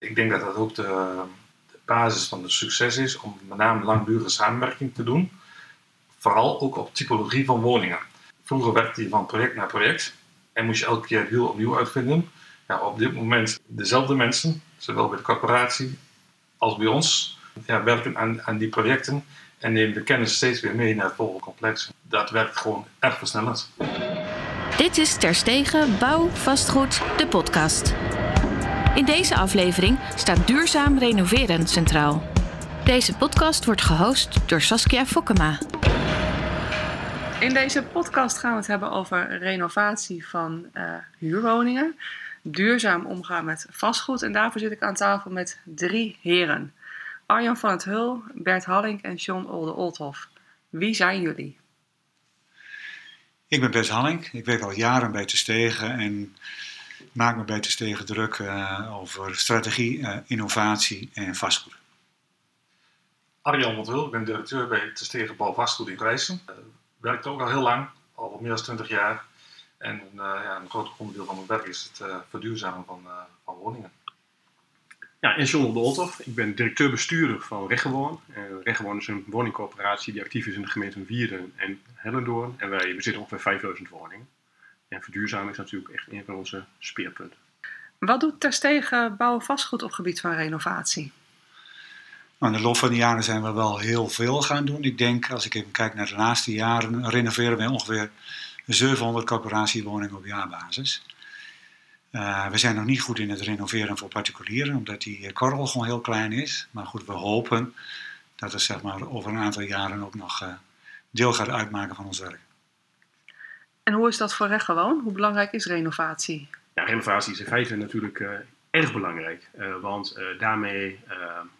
Ik denk dat dat ook de, de basis van het succes is om met name langdurige samenwerking te doen. Vooral ook op typologie van woningen. Vroeger werkte je van project naar project en moest je elke keer het wiel opnieuw uitvinden. Ja, op dit moment dezelfde mensen, zowel bij de corporatie als bij ons, ja, werken aan, aan die projecten en nemen de kennis steeds weer mee naar het volgende complex. Dat werkt gewoon erg versnellend. Dit is Terstegen Bouw Vastgoed, de podcast. In deze aflevering staat duurzaam renoveren centraal. Deze podcast wordt gehost door Saskia Fokkema. In deze podcast gaan we het hebben over renovatie van uh, huurwoningen, duurzaam omgaan met vastgoed. En daarvoor zit ik aan tafel met drie heren. Arjan van het Hul, Bert Halling en John Olde Oldhoff. Wie zijn jullie? Ik ben Bert Halling. Ik werk al jaren bij Stegen en maak me bij Stegen druk uh, over strategie, uh, innovatie en vastgoed. Arjan Hul, ik ben directeur bij Stegen Bouw Vastgoed in Grijzen. Uh, werkt ook al heel lang, al meer dan 20 jaar. En ja, een groot onderdeel van mijn werk is het verduurzamen van, van woningen. Ja, en John de Olthoff. Ik ben directeur-bestuurder van Reggewoon. En Reggewoon is een woningcoöperatie die actief is in de gemeenten Wierden en Hellendoorn. En wij bezitten ongeveer 5000 woningen. En verduurzaming is natuurlijk echt een van onze speerpunten. Wat doet Terstegen bouwen vastgoed op gebied van renovatie? Nou, in de loop van de jaren zijn we wel heel veel gaan doen. Ik denk, als ik even kijk naar de laatste jaren, renoveren we ongeveer 700 corporatiewoningen op jaarbasis. Uh, we zijn nog niet goed in het renoveren voor particulieren, omdat die eh, korrel gewoon heel klein is. Maar goed, we hopen dat het zeg maar, over een aantal jaren ook nog uh, deel gaat uitmaken van ons werk. En hoe is dat voor recht gewoon? Hoe belangrijk is renovatie? Ja, renovatie is in feite natuurlijk uh, erg belangrijk. want daarmee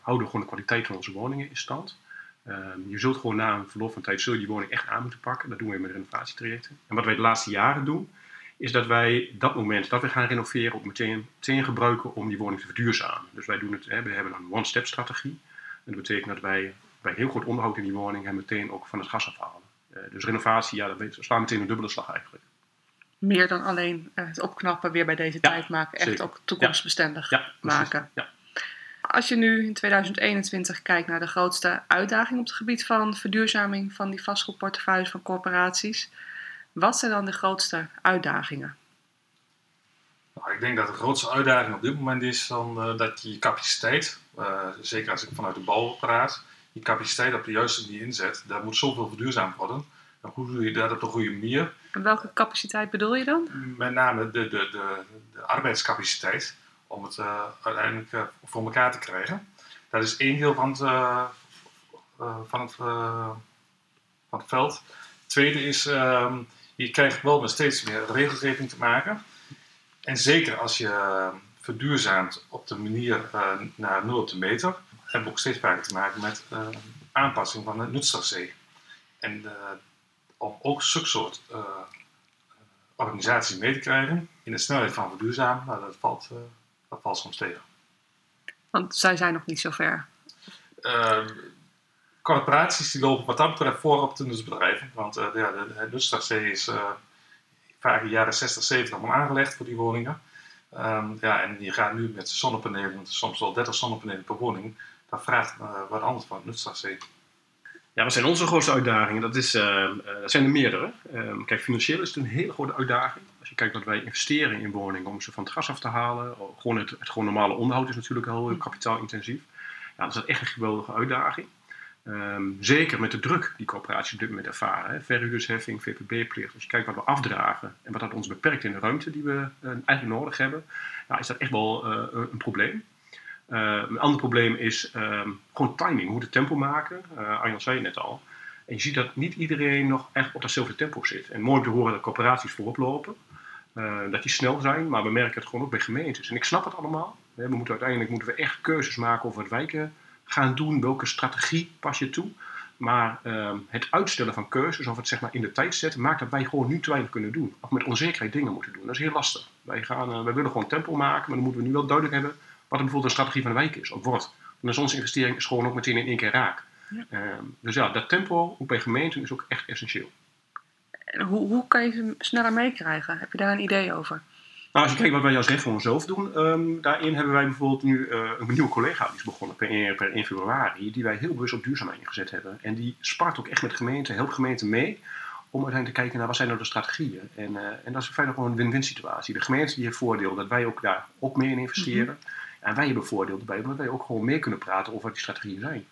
houden we gewoon de kwaliteit van onze woningen in stand. Ehm, je zult gewoon na een verloop van tijd zul je die woning echt aan moeten pakken. Dat doen we met renovatietrajecten. En wat wij de laatste jaren doen, is dat wij dat moment dat we gaan renoveren ook meteen, meteen gebruiken om die woning te verduurzamen. Dus wij doen het, we hebben een one-step strategie. En dat betekent dat wij bij heel goed onderhoud in die woning en meteen ook van het gas afhalen. Uh, dus renovatie, ja, dat slaan meteen een dubbele slag eigenlijk. Meer dan alleen uh, het opknappen weer bij deze ja, tijd maken, echt zeker. ook toekomstbestendig ja. maken. Ja. Als je nu in 2021 kijkt naar de grootste uitdaging op het gebied van verduurzaming van die vastgoedportefeuilles van corporaties, wat zijn dan de grootste uitdagingen? Nou, ik denk dat de grootste uitdaging op dit moment is dan, uh, dat je capaciteit, uh, zeker als ik vanuit de bouw praat, je capaciteit op de juiste manier inzet. Daar moet zoveel verduurzaamd worden. En hoe doe je dat op de goede manier? En welke capaciteit bedoel je dan? Met name de, de, de, de arbeidscapaciteit om het uh, uiteindelijk voor elkaar te krijgen. Dat is één deel van het, van het, van het veld. Het tweede is ehm, je krijgt wel met steeds meer regelgeving te maken. En zeker als je eh, verduurzaamt op de manier naar nul op de meter, hebben we ook steeds vaker te maken met uh, aanpassing van het nutstracé. En om ook zulke soort organisaties mee te krijgen in de snelheid van verduurzamen, nou, dat, valt, dat valt soms tegen. Want zij zijn nog niet zo ver. Ehm, corporaties die lopen wat dat betreft voor op de nutsbedrijven. Want uh, ja, de, de is uh, vaak in de jaren 60, 70 allemaal aangelegd voor die woningen. Um, ja, en je gaat nu met zonnepanelen, soms wel 30 zonnepanelen per woning. Dat vraagt uh, wat anders van het nutstracé. Ja, wat zijn onze grootste uitdagingen? Dat, is, dat zijn er meerdere. Ehm, kijk, financieel is het een hele grote uitdaging. Als je kijkt dat wij investeren in woningen om ze van het gas af te halen. Gewoon het, het gewoon normale onderhoud is natuurlijk heel kapitaalintensief. Ja, dat is echt een geweldige uitdaging. Um, zeker met de druk die corporaties op dit moment ervaren. Hè. Verhuurdersheffing, VPB-plicht. Als je kijkt wat we afdragen en wat dat ons beperkt in de ruimte die we uh, eigenlijk nodig hebben, ja, is dat echt wel uh, een probleem. Uh, een ander probleem is um, gewoon timing. We moeten tempo maken. Arjan zei het net al. En je ziet dat niet iedereen nog echt op datzelfde tempo zit. En mooi om te horen dat corporaties voorop lopen. dat die snel zijn, maar we merken het gewoon ook bij gemeentes. En ik snap het allemaal. We moeten uiteindelijk moeten we echt keuzes maken over het wijken gaan doen, welke strategie pas je toe. Maar uh, het uitstellen van keuzes of het zeg maar in de tijd zetten, maakt dat wij gewoon nu te weinig kunnen doen. Of met onzekerheid dingen moeten doen. Dat is heel lastig. Wij, gaan, wij willen gewoon tempo maken, maar dan moeten we nu wel duidelijk hebben wat bijvoorbeeld de strategie van de wijk is, of wordt. Dus onze investering is gewoon ook meteen in één keer raak. Ja. Uh, dus ja, dat tempo, ook bij gemeenten, is ook echt essentieel. En hoe, hoe kan je ze sneller meekrijgen? Heb je daar een idee over? Nou, als je kijkt wat wij als gewoon zelf doen, um, daarin hebben wij bijvoorbeeld nu uh, een nieuwe collega die is begonnen per 1, per 1 februari, die wij heel bewust op duurzaamheid ingezet hebben. En die spart ook echt met gemeenten, helpt gemeenten mee om uiteindelijk te kijken naar wat zijn nou de strategieën. En, uh, en dat is feitelijk gewoon een win-win situatie. De gemeente die heeft voordeel dat wij ook daar ook mee in investeren. Mm -hmm. En wij hebben voordeel erbij, omdat wij ook gewoon meer kunnen praten over wat die strategieën zijn.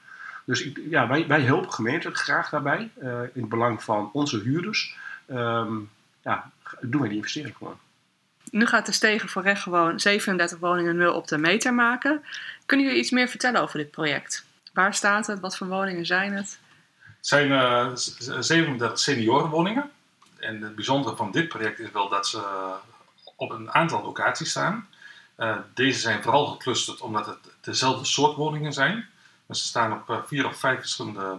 Dus ik, ja, wij, wij helpen gemeenten graag daarbij, uh, in het belang van onze huurders. Um, ja, doen wij die investering gewoon. Nu gaat de Stegen voor Recht gewoon 37 woningen nul op de meter maken. Kunnen jullie iets meer vertellen over dit project? Waar staat het? Wat voor woningen zijn het? Het zijn uh, 37 seniorenwoningen. En het bijzondere van dit project is wel dat ze op een aantal locaties staan. Uh, deze zijn vooral geclusterd omdat het dezelfde soort woningen zijn. Dus ze staan op uh, vier of vijf verschillende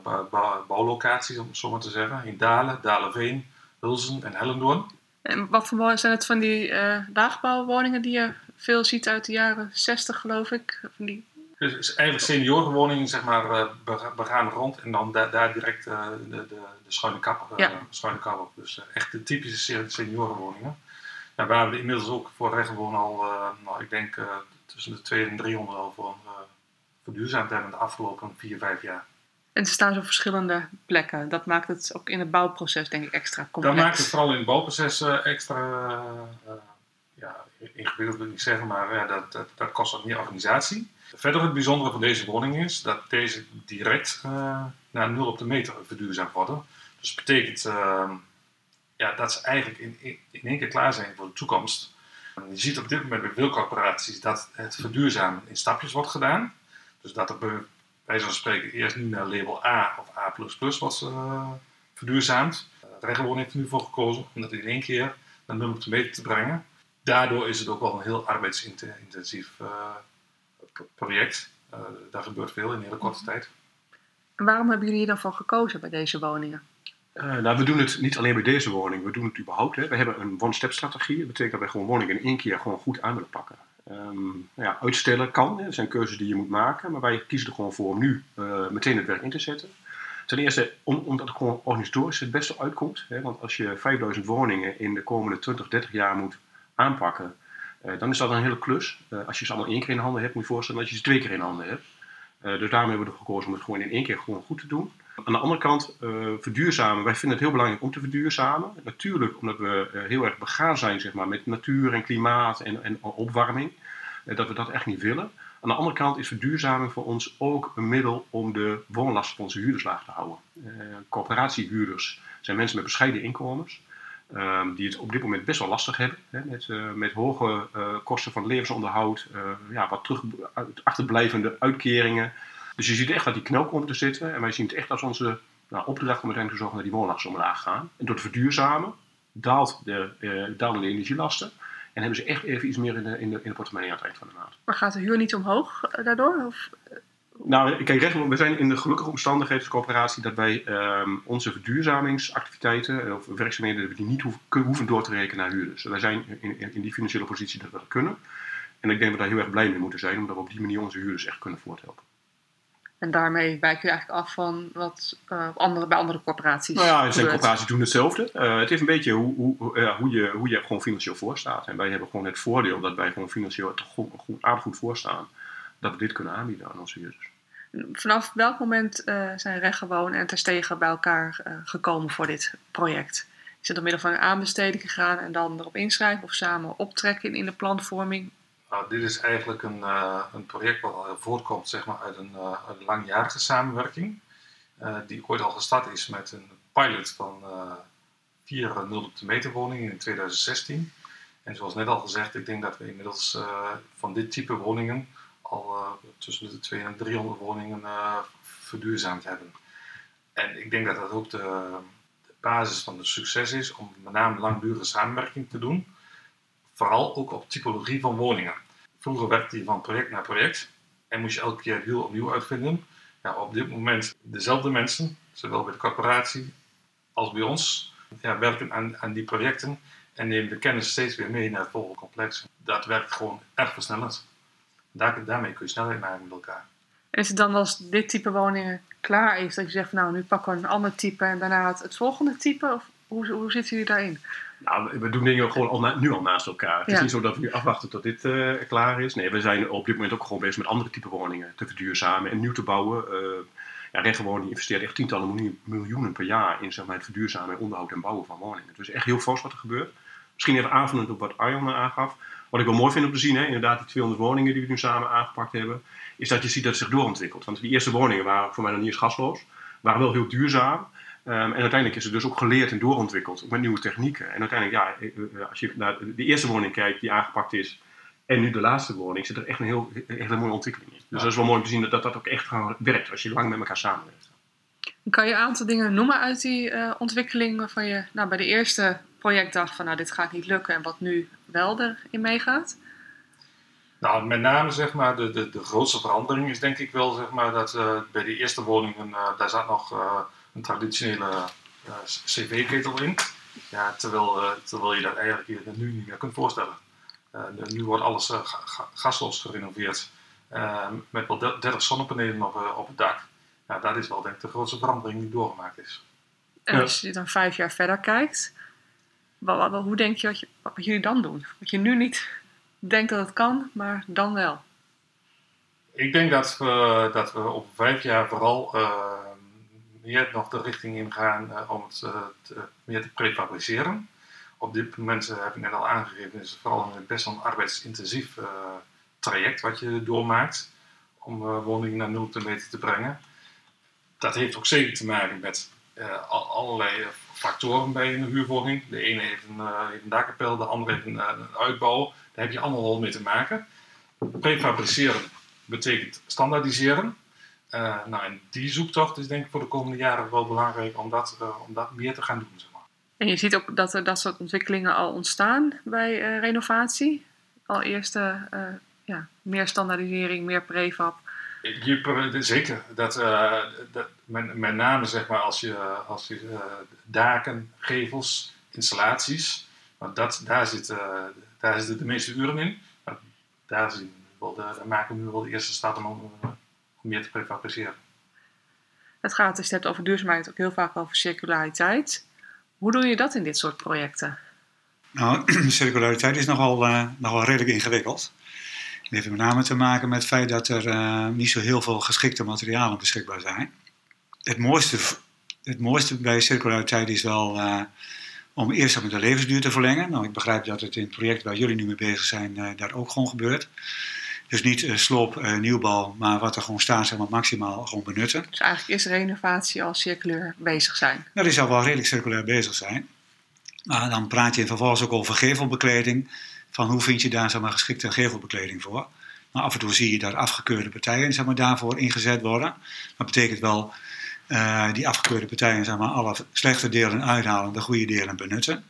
bouwlocaties, om het zo maar te zeggen. In Dalen, Dalenveen, Hulzen en Hellendoorn. En wat voor zijn het van die uh, laagbouwwoningen die je veel ziet uit de jaren 60, geloof ik? Van die... Dus het is eigenlijk seniorenwoningen, zeg maar, uh, begaan grond en dan da daar direct uh, de, de, de, schuine kap, ja. schuine kap op. Dus echt de typische seniorenwoningen. Ja, waar we inmiddels ook voor recht wonen al, nou, ik denk tussen de 200 en 300 al voor verduurzaamd hebben de afgelopen 4, 5 jaar. En ze staan op verschillende plekken. Dat maakt het ook in het bouwproces, denk ik, extra complex. Dat maakt het vooral in het bouwproces extra ja, ingewikkeld, wil ik niet zeggen, maar ja, dat, dat, dat, kost ook meer organisatie. Verder het bijzondere van deze woning is dat deze direct uh, naar nul op de meter verduurzaamd worden. Dus dat betekent ja, dat ze eigenlijk in, in, in één keer klaar zijn voor de toekomst. En je ziet op dit moment bij veel corporaties dat het verduurzamen in stapjes wordt gedaan. Dus dat er wij zouden spreken eerst nu naar label A of A++ wat uh, verduurzaamd. Uh, Regeloon heeft er nu voor gekozen om dat in één keer naar nul op de meter te brengen. Daardoor is het ook wel een heel arbeidsintensief uh, project. daar gebeurt veel in een hele korte tijd. En waarom hebben jullie dan voor gekozen bij deze woningen? Nou, we doen het niet alleen bij deze woning, we doen het überhaupt. Hè. We hebben een one-step strategie. Dat betekent dat wij gewoon woningen in één keer gewoon goed aan willen pakken. Um, ja, uitstellen kan, er zijn keuzes die je moet maken, maar wij kiezen er gewoon voor om nu uh, meteen het werk in te zetten. Ten eerste om, omdat het gewoon organisatorisch het beste uitkomt. Hè, want als je 5000 woningen in de komende 20, 30 jaar moet aanpakken, uh, dan is dat een hele klus. Als je ze allemaal één keer in handen hebt, moet je voorstellen dat je ze twee keer in handen hebt. dus daarom hebben we gekozen om het gewoon in één keer gewoon goed te doen. Aan de andere kant, verduurzamen. Wij vinden het heel belangrijk om te verduurzamen. Natuurlijk omdat we heel erg begaan zijn zeg maar, met natuur en klimaat en, en opwarming dat we dat echt niet willen. Aan de andere kant is verduurzaming voor ons ook een middel om de woonlast van onze huurders laag te houden. Coöperatiehuurders zijn mensen met bescheiden inkomens. Uh, die het op dit moment best wel lastig hebben. Hè, met, met hoge kosten van levensonderhoud, ja, wat terug, achterblijvende uitkeringen. Dus je ziet echt dat die knel komt te zitten. En wij zien het echt als onze nou, opdracht om uiteindelijk te zorgen dat die woonlast omlaag gaan. En door te verduurzamen daalt de, dalen de energielasten. En hebben ze echt even iets meer in de, in de, in de portemonnee aan het eind van de maand. Maar gaat de huur niet omhoog eh, daardoor? Of? Nou, kijk, we zijn in de gelukkige omstandigheden als coöperatie dat wij um, onze verduurzamingsactiviteiten eh, of werkzaamheden die niet hoeven, hoeven door te rekenen naar huurders. wij zijn in, in die financiële positie dat we dat kunnen. En ik denk dat we daar heel erg blij mee moeten zijn, omdat we op die manier onze huurders echt kunnen voorthelpen. En daarmee wijk je eigenlijk af van wat uh, andere, bij andere corporaties Nou ja, zijn corporaties doen hetzelfde. Uh, het is een beetje hoe, hoe, uh, hoe, je, hoe je gewoon financieel voorstaat. En wij hebben gewoon het voordeel dat wij gewoon financieel goed, goed, aardig goed voorstaan. Dat we dit kunnen aanbieden aan onze huurders. Vanaf welk moment zijn Rechtgewoon en Terstegen bij elkaar gekomen voor dit project? Is het door middel van een aanbesteding gegaan en dan erop inschrijven of samen optrekken in de planvorming? Nou, dit is eigenlijk een, uh, een project wat voortkomt zeg maar, uit een, uh, een langjarige samenwerking. Uh, die ooit al gestart is met een pilot van vier 0 op de meter woningen in 2016. En zoals net al gezegd, ik denk dat we inmiddels van dit type woningen al tussen de 200 en 300 woningen verduurzaamd hebben. En ik denk dat dat ook de, de basis van het succes is om met name langdurige samenwerking te doen vooral ook op typologie van woningen. Vroeger werkte je van project naar project en moest je elke keer heel opnieuw uitvinden. Ja, op dit moment dezelfde mensen, zowel bij de corporatie als bij ons, ja, werken aan, aan die projecten en nemen de kennis steeds weer mee naar het volgende complex. Dat werkt gewoon erg versnellend. Daar, daarmee kun je snelheid maken met elkaar. En is het dan als dit type woningen klaar is, dat je zegt, nou nu pakken we een ander type en daarna het, het volgende type? Of hoe, hoe zitten jullie daarin? Nou, we doen dingen gewoon al nu al naast elkaar. Het is niet zo dat we nu afwachten tot dit uh, klaar is. Nee, we zijn op dit moment ook gewoon bezig met andere type woningen te verduurzamen en nieuw te bouwen. Uh, ja, Regenwoning investeert echt tientallen miljoenen per jaar in zeg maar, het verduurzamen, onderhoud en bouwen van woningen. Dus echt heel fors wat er gebeurt. Misschien even aanvullend op wat Arjan aangaf. Wat ik wel mooi vind om te zien, hè, inderdaad die 200 woningen die we nu samen aangepakt hebben, is dat je ziet dat het zich doorontwikkelt. Want die eerste woningen waren voor mij nog niet eens gasloos, waren wel heel duurzaam. Um, en uiteindelijk is het dus ook geleerd en doorontwikkeld, ook met nieuwe technieken. En uiteindelijk, ja, eh, eh, als je naar de eerste woning kijkt die aangepakt is, en nu de laatste woning, zit er echt een heel, hele mooie ontwikkeling in. Dus dat is wel mooi om te zien dat, dat ook echt werkt als je lang met elkaar samenwerkt. Kan je een aantal dingen noemen uit die uh, ontwikkeling waarvan je nou, bij de eerste project dacht van nou dit gaat niet lukken en wat nu wel erin meegaat? Nou, met name zeg maar, de, de, de grootste verandering is denk ik wel zeg maar, dat uh, bij de eerste woningen, uh, daar zat nog uh, een traditionele cv-ketel in. Ja, terwijl, terwijl je dat eigenlijk je nu niet meer kunt voorstellen. nu wordt alles gasloos gerenoveerd met wel 30 zonnepanelen op, op het dak. Ja, dat is wel denk ik de grootste verandering die doorgemaakt is. En als je dan vijf jaar verder kijkt, wat, wat, hoe denk je wat, je wat jullie dan doen? Wat je nu niet denkt dat het kan, maar dan wel. Ik denk dat we, dat we op vijf jaar vooral uh, meer nog de richting ingaan uh, om het uh, te, meer te prefabriceren. Op dit moment, heb ik net al aangegeven, is het vooral een best wel arbeidsintensief traject wat je doormaakt om woningen naar nul te meter te brengen. Dat heeft ook zeker te maken met allerlei factoren bij een huurwoning. De ene heeft een, uh, de andere heeft een, een, uitbouw. Daar heb je allemaal wel mee te maken. Prefabriceren betekent standaardiseren. Uh, nou, en die zoektocht is denk ik voor de komende jaren wel belangrijk om dat, om dat meer te gaan doen. Zeg maar. En je ziet ook dat er dat soort ontwikkelingen al ontstaan bij renovatie. Al eerste ja, meer standaardisering, meer prefab. Je, zeker. Dat, dat, met, met, name zeg maar als je, als je daken, gevels, installaties. Want dat, daar, zit, daar zitten de meeste uren in. Daar, zien wel de, daar maken we nu wel de eerste om, om meer te prefabriceren. Het gaat, als je het hebt over duurzaamheid, ook heel vaak over circulariteit. Hoe doe je dat in dit soort projecten? Nou, circulariteit is nogal, nogal redelijk ingewikkeld. Het heeft met name te maken met het feit dat er uh, niet zo heel veel geschikte materialen beschikbaar zijn. Het mooiste, het mooiste bij circulariteit is wel uh, om eerst met de levensduur te verlengen. Nou, ik begrijp dat het in het project waar jullie nu mee bezig zijn, uh, daar ook gewoon gebeurt. Dus niet sloop, nieuwbouw, maar wat er gewoon staat, zeg maar maximaal gewoon benutten. Dus eigenlijk is renovatie al circulair bezig zijn? Dat is al wel redelijk circulair bezig zijn. Maar dan praat je vervolgens ook over gevelbekleding van hoe vind je daar zeg maar, geschikte gevelbekleding voor. Maar af en toe zie je dat afgekeurde partijen zeg maar, daarvoor ingezet worden. Dat betekent wel uh, die afgekeurde partijen zeg maar, alle slechte delen uithalen, de goede delen benutten.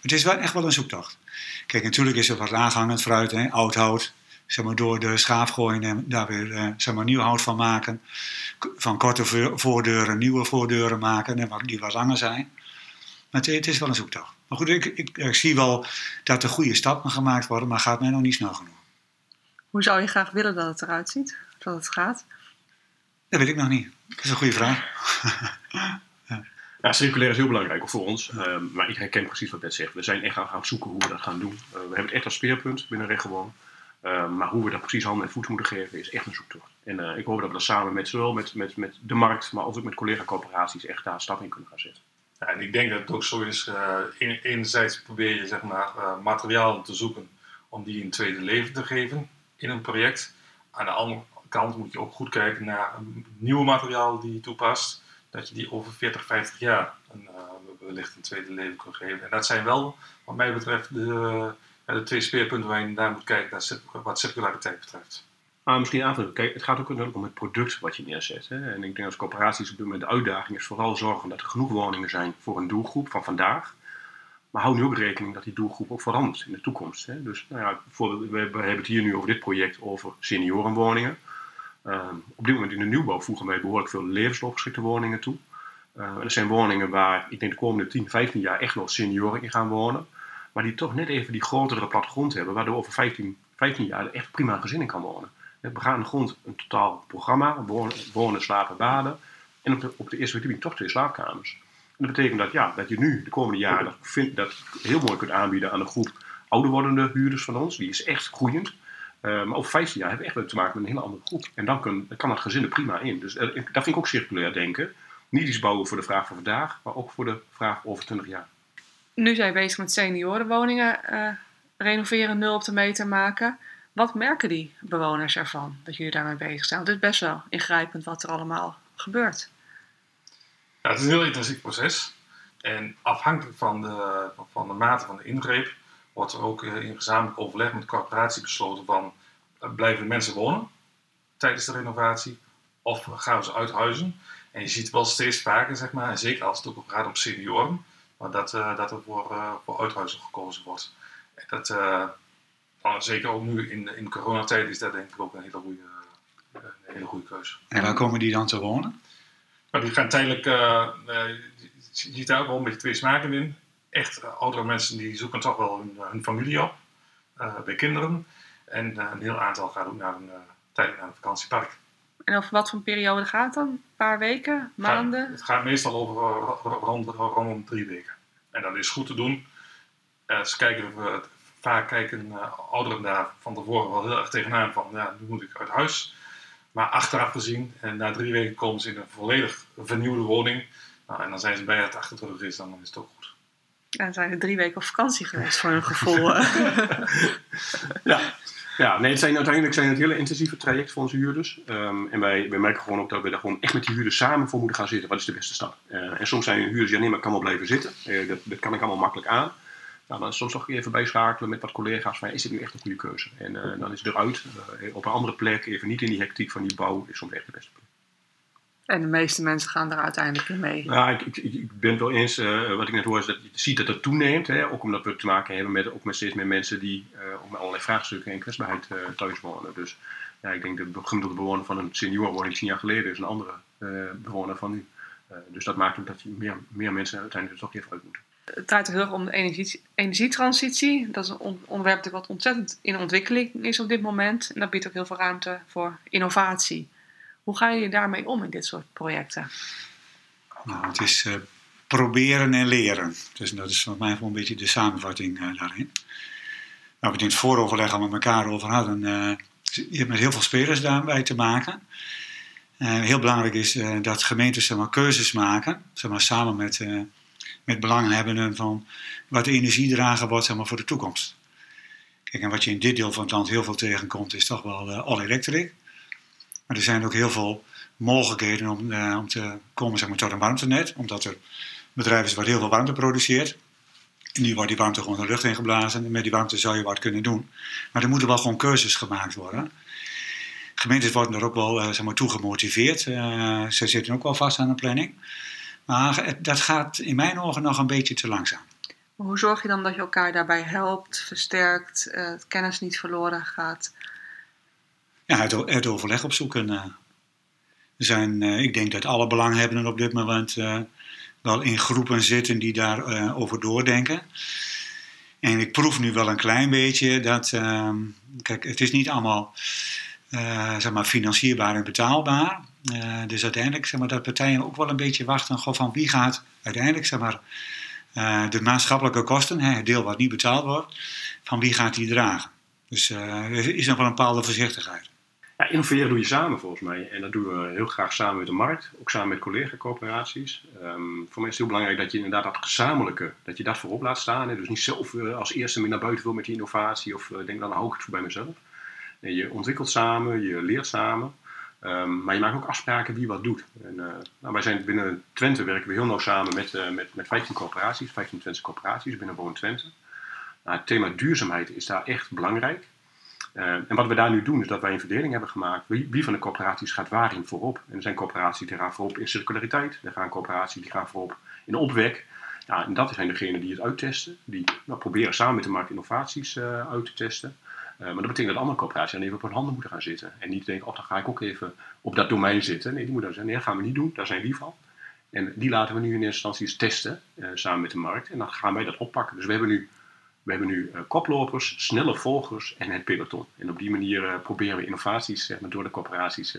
Het is wel echt wel een zoektocht. Kijk, natuurlijk is er wat laaghangend fruit, hè, oud hout, zeg maar, door de schaaf gooien en daar weer uh, zeg maar, nieuw hout van maken. Van korte voordeuren nieuwe voordeuren maken, en die wat langer zijn. Maar het, het is wel een zoektocht. Maar goed, ik, ik, ik, zie wel dat er goede stappen gemaakt worden, maar gaat mij nog niet snel genoeg. Hoe zou je graag willen dat het eruit ziet? Dat het gaat? Dat weet ik nog niet. Dat is een goede vraag. ja. ja, circulair is heel belangrijk voor ons. Uh, maar ik herken precies wat Bert zegt. We zijn echt gaan, gaan zoeken hoe we dat gaan doen. Uh, we hebben het echt als speerpunt binnen. Uh, maar hoe we dat precies handen en voet moeten geven is echt een zoektocht. En ik hoop dat we dat samen met zowel met, met, met de markt, maar ook met collega-corporaties echt daar stap in kunnen gaan zetten. En ik denk dat het ook zo is, uh, enerzijds probeer je zeg maar, uh, te zoeken om die een tweede leven te geven in een project. Aan de andere kant moet je ook goed kijken naar nieuwe materialen die je toepast, dat je die over 40, 50 jaar een, uh, wellicht een tweede leven kan geven. En dat zijn wel, wat mij betreft, de, de twee speerpunten waar je naar moet kijken wat circulariteit betreft. Maar misschien aanvullen. Kijk, het gaat ook om het product wat je neerzet. Hè. En ik denk als coöperaties op dit moment de uitdaging is vooral zorgen dat er genoeg woningen zijn voor een doelgroep van vandaag. Maar hou nu ook rekening dat die doelgroep ook verandert in de toekomst. Hè. Dus nou ja, we, hebben het hier nu over dit project over seniorenwoningen. Uh, op dit moment in de nieuwbouw voegen wij behoorlijk veel levensloopgeschikte woningen toe. Uh, en dat zijn woningen waar ik denk de komende 10, 15 jaar echt nog senioren in gaan wonen. Maar die toch net even die grotere plattegrond hebben, waardoor over 15, 15 jaar echt prima gezin in kan wonen. We gaan grond een totaal programma, wonen, slapen, baden. En op de, op de eerste verdieping toch twee slaapkamers. dat betekent dat, ja, dat je nu de komende jaren dat, dat heel mooi kunt aanbieden aan een groep ouder wordende huurders van ons. Die is echt groeiend. Uh, maar over 15 jaar hebben we echt te maken met een hele andere groep. En dan kan, dat gezin er prima in. Dus uh, dat vind ik ook circulair denken. Niet iets bouwen voor de vraag van vandaag, maar ook voor de vraag over 20 jaar. Nu zijn we bezig met seniorenwoningen uh, renoveren, nul op de meter maken. Wat merken die bewoners ervan dat jullie daarmee bezig zijn? Want het is best wel ingrijpend wat er allemaal gebeurt. Ja, het is een heel intensief proces. En afhankelijk van de, van de mate van de ingreep wordt er ook in gezamenlijk overleg met de corporatie besloten van uh, blijven mensen wonen tijdens de renovatie of gaan ze uithuizen. En je ziet wel steeds vaker, zeg maar, en zeker als het ook gaat om senioren, maar dat, uh, dat er voor, uh, voor uithuizen gekozen wordt. En dat, nou, zeker ook nu in, in coronatijd is dat denk ik ook een hele goede, een hele goede keuze. En waar komen die dan te wonen? Nou, die gaan tijdelijk, je ziet daar ook wel een beetje twee smaken in. Echt oudere mensen die zoeken toch wel hun, hun familie op, bij kinderen. En een heel aantal gaat ook naar een, tijdelijk naar een vakantiepark. En over wat voor een periode gaat het dan? Een paar weken, maanden? Het gaat meestal over rond, rond drie weken. En dat is goed te doen. ze kijken, vaak kijken ouderen daar van tevoren wel heel erg tegenaan van, ja, nu moet ik uit huis. Maar achteraf gezien, en na drie weken komen ze in een volledig vernieuwde woning. Nou, en dan zijn ze bij het achter de rug is, dan is het ook goed. Ja, dan zijn er drie weken op vakantie geweest voor hun gevoel. ja. Ja, nee, het zijn, uiteindelijk zijn het hele intensieve traject voor onze huurders. Um, en wij, wij merken gewoon ook dat we daar gewoon echt met die huurders samen voor moeten gaan zitten. Wat is de beste stap? Uh, en soms zijn huurders, ja nee, maar ik kan wel blijven zitten. Uh, dat, dat kan ik allemaal makkelijk aan. Nou, dan soms nog even bijschakelen met wat collega's van is dit nu echt een goede keuze? En uh, dan is het eruit, op een andere plek, even niet in die hectiek van die bouw, is soms echt de beste plek. En de meeste mensen gaan er uiteindelijk in mee. Nou, ik, ik, ik ben het wel eens, uh, wat ik net hoor, is dat je ziet dat het toeneemt. Hè? Ook omdat we te maken hebben met, ook met steeds meer mensen die ook met allerlei vraagstukken en kwetsbaarheid thuis wonen. Dus ja, ik denk de gemiddelde bewoner van een seniorwoning tien jaar geleden is een andere bewoner van nu. dus dat maakt ook dat je meer, meer mensen uiteindelijk er toch even uit moeten het draait heel erg om de energie, energietransitie. Dat is een onderwerp dat wat ontzettend in ontwikkeling is op dit moment. En dat biedt ook heel veel ruimte voor innovatie. Hoe ga je daarmee om in dit soort projecten? Nou, het is uh, proberen en leren. Dus dat is voor mij wel een beetje de samenvatting uh, daarin. Nou, we in het vooroverleg al met elkaar over hadden. Uh, je hebt met heel veel spelers daarbij te maken. heel belangrijk is dat gemeentes zeg keuzes maken, zeg maar, samen met met belanghebbenden van wat de energiedrager wordt zeg maar, voor de toekomst. Kijk, en wat je in dit deel van het land heel veel tegenkomt, is toch wel uh, all electric. Maar er zijn ook heel veel mogelijkheden om, uh, om te komen zeg maar, tot een warmtenet, omdat er bedrijven zijn waar heel veel warmte produceert. En nu wordt die warmte gewoon de lucht in geblazen. En met die warmte zou je wat kunnen doen. Maar er moeten wel gewoon keuzes gemaakt worden. Gemeentes worden er ook wel uh, zeg maar, toe gemotiveerd. ze zitten ook wel vast aan de planning. Maar dat gaat in mijn ogen nog een beetje te langzaam. Hoe zorg je dan dat je elkaar daarbij helpt, versterkt, kennis niet verloren gaat? Ja, het, het overleg opzoeken. Er zijn, uh, ik denk dat alle belanghebbenden op dit moment wel in groepen zitten die daarover over doordenken. En ik proef nu wel een klein beetje dat, ehm, kijk, het is niet allemaal zeg maar financierbaar en betaalbaar. Uh, dus uiteindelijk zeg maar, dat partijen ook wel een beetje wachten goh, van wie gaat uiteindelijk zeg maar, de maatschappelijke kosten, hè, het deel wat niet betaald wordt, van wie gaat die dragen. Dus er is nog wel een bepaalde voorzichtigheid. Ja, innoveren doe je samen volgens mij. En dat doen we heel graag samen met de markt, ook samen met collega-coöperaties. Um, voor mij is het heel belangrijk dat je inderdaad dat gezamenlijke, dat je dat voorop laat staan. Hè. Dus niet zelf als eerste meer naar buiten wil met die innovatie of denk dan hou ik het voor bij mezelf. Je ontwikkelt samen, je leert samen. Um, maar je maakt ook afspraken wie wat doet. En, uh, nou, wij zijn binnen Twente werken we heel nauw samen met, met, met 15 corporaties, 15 Twentse corporaties binnen Woon Twente. Nou, het thema duurzaamheid is daar echt belangrijk. Uh, en wat we daar nu doen is dat wij een verdeling hebben gemaakt. Wie, wie van de corporaties gaat waarin voorop? En er zijn corporaties die gaan voorop in circulariteit. Er gaan corporaties die gaan voorop in opwek. Ja, en dat zijn degenen die het uittesten. Die nou, proberen samen met de markt innovaties uit te testen. Uh, maar dat betekent dat andere corporaties dan even op hun handen moeten gaan zitten. En niet denken, oh dan ga ik ook even op dat domein zitten. Nee, die moeten zeggen, nee dat gaan we niet doen, daar zijn die van. En die laten we nu in eerste instantie eens testen, samen met de markt. En dan gaan wij dat oppakken. Dus we hebben nu, we hebben nu uh, koplopers, snelle volgers en het peloton. En op die manier proberen we innovaties zeg maar, door de corporaties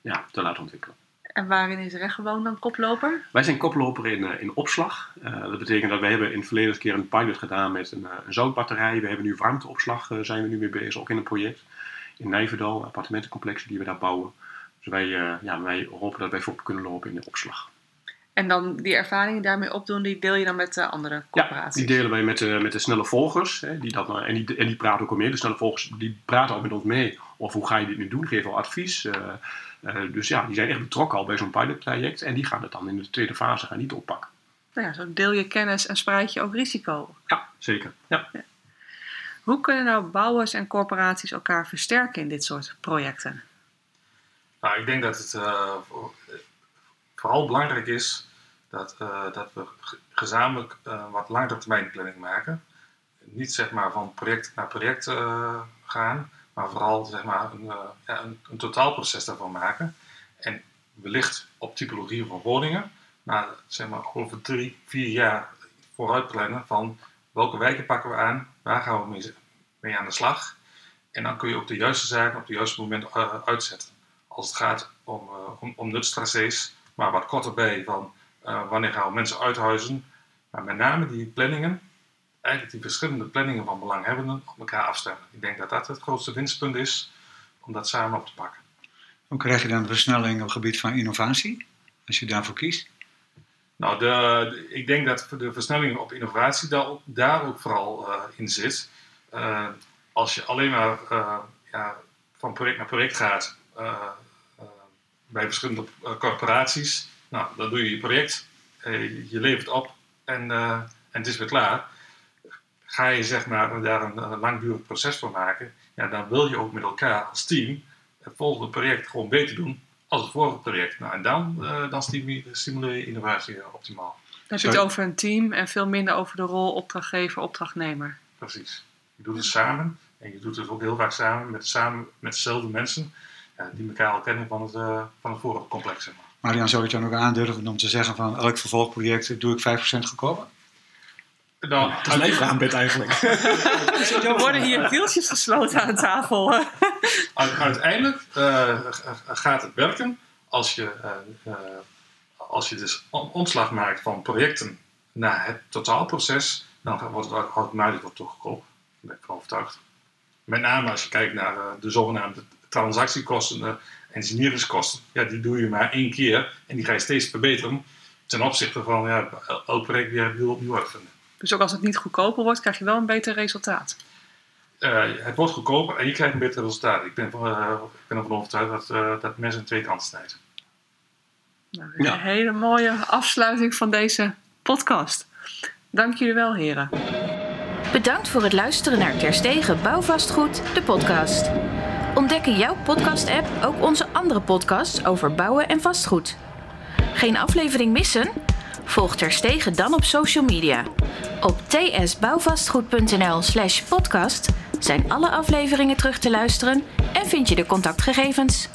ja, te laten ontwikkelen. En waarin is Rechtgewoon dan koploper? Wij zijn koploper in, in opslag. dat betekent dat wij hebben in het verleden een keer een pilot gedaan met een, een zoutbatterij. We hebben nu warmteopslag, zijn we nu mee bezig, ook in een project. In Nijverdal, appartementencomplexen die we daar bouwen. Dus wij, ja, wij hopen dat wij voor kunnen lopen in de opslag. En dan die ervaringen daarmee opdoen, die deel je dan met de andere corporaties? Ja, die delen wij met de, met de snelle volgers. Hè, die dat, en, die, en die praten ook al mee. De snelle volgers die praten al met ons mee. Of hoe ga je dit nu doen? Geven al advies. Uh, uh, dus ja, die zijn echt betrokken al bij zo'n pilotproject. En die gaan het dan in de tweede fase gaan niet oppakken. Nou ja, zo deel je kennis en spreid je ook risico. Ja, zeker. Ja. ja. Hoe kunnen nou bouwers en corporaties elkaar versterken in dit soort projecten? Nou, ik denk dat het uh, vooral belangrijk is dat, uh, dat we gezamenlijk uh, wat langere maken. Niet zeg maar van project naar project uh, gaan, maar vooral zeg maar een, een, totaalproces daarvan maken. En wellicht op typologie van woningen, maar zeg maar over drie, vier jaar vooruit plannen van welke wijken pakken we aan, waar gaan we mee, aan de slag. En dan kun je ook de juiste zaken op het juiste moment uitzetten. Als het gaat om, om, om maar wat korter bij van uh, wanneer gaan we mensen uithuizen. Maar met name die planningen, eigenlijk die verschillende planningen van belanghebbenden op elkaar afstemmen. Ik denk dat dat het grootste winstpunt is om dat samen op te pakken. Hoe krijg je dan de versnelling op het gebied van innovatie, als je daarvoor kiest? Nou, de, ik denk dat de versnelling op innovatie daar, daar ook vooral uh, in zit. Uh, als je alleen maar ja, van project naar project gaat bij verschillende corporaties, nou, dan doe je je project, eh, je levert op en, eh, en het is weer klaar. Ga je zeg maar, daar een, langdurig proces van maken, ja, dan wil je ook met elkaar als team het volgende project gewoon beter doen als het vorige project. Nou, en dan, uh, dan stimuleer je innovatie optimaal. Dan heb je het over een team en veel minder over de rol opdrachtgever, opdrachtnemer. Precies. Je doet het samen en je doet het ook heel vaak samen met, samen met dezelfde mensen ja, die elkaar al kennen van het, uh, van het vorige complex. Zeg maar. Marian, zou je dan ook aandurven om te zeggen van elk vervolgproject doe ik 5% goedkoper? Nou, het is eigenlijk. er worden hier deeltjes gesloten aan tafel. Uiteindelijk uh, gaat het werken als je, uh, als je dus omslag maakt van projecten naar het totaalproces, dan wordt het automatisch wat toegekomen. Daar ben ik van overtuigd. Met name als je kijkt naar de zogenaamde transactiekosten engineeringskosten, ja, die doe je maar één keer en die ga je steeds verbeteren ten opzichte van ja, elk project weer opnieuw, opnieuw uitvinden. Dus ook als het niet goedkoper wordt, krijg je wel een beter resultaat? Uh, het wordt goedkoper en je krijgt een beter resultaat. Ik ben, uh, ik ben ervan overtuigd dat, uh, dat mensen twee kanten snijden. Nou, een hele mooie afsluiting van deze podcast. Dank jullie wel, heren. Bedankt voor het luisteren naar Terstegen Bouwvastgoed, de podcast. Ontdek in jouw podcast-app ook onze andere podcasts over bouwen en vastgoed. Geen aflevering missen? Volg Terstegen dan op social media. Op tsbouwvastgoed.nl slash podcast zijn alle afleveringen terug te luisteren en vind je de contactgegevens.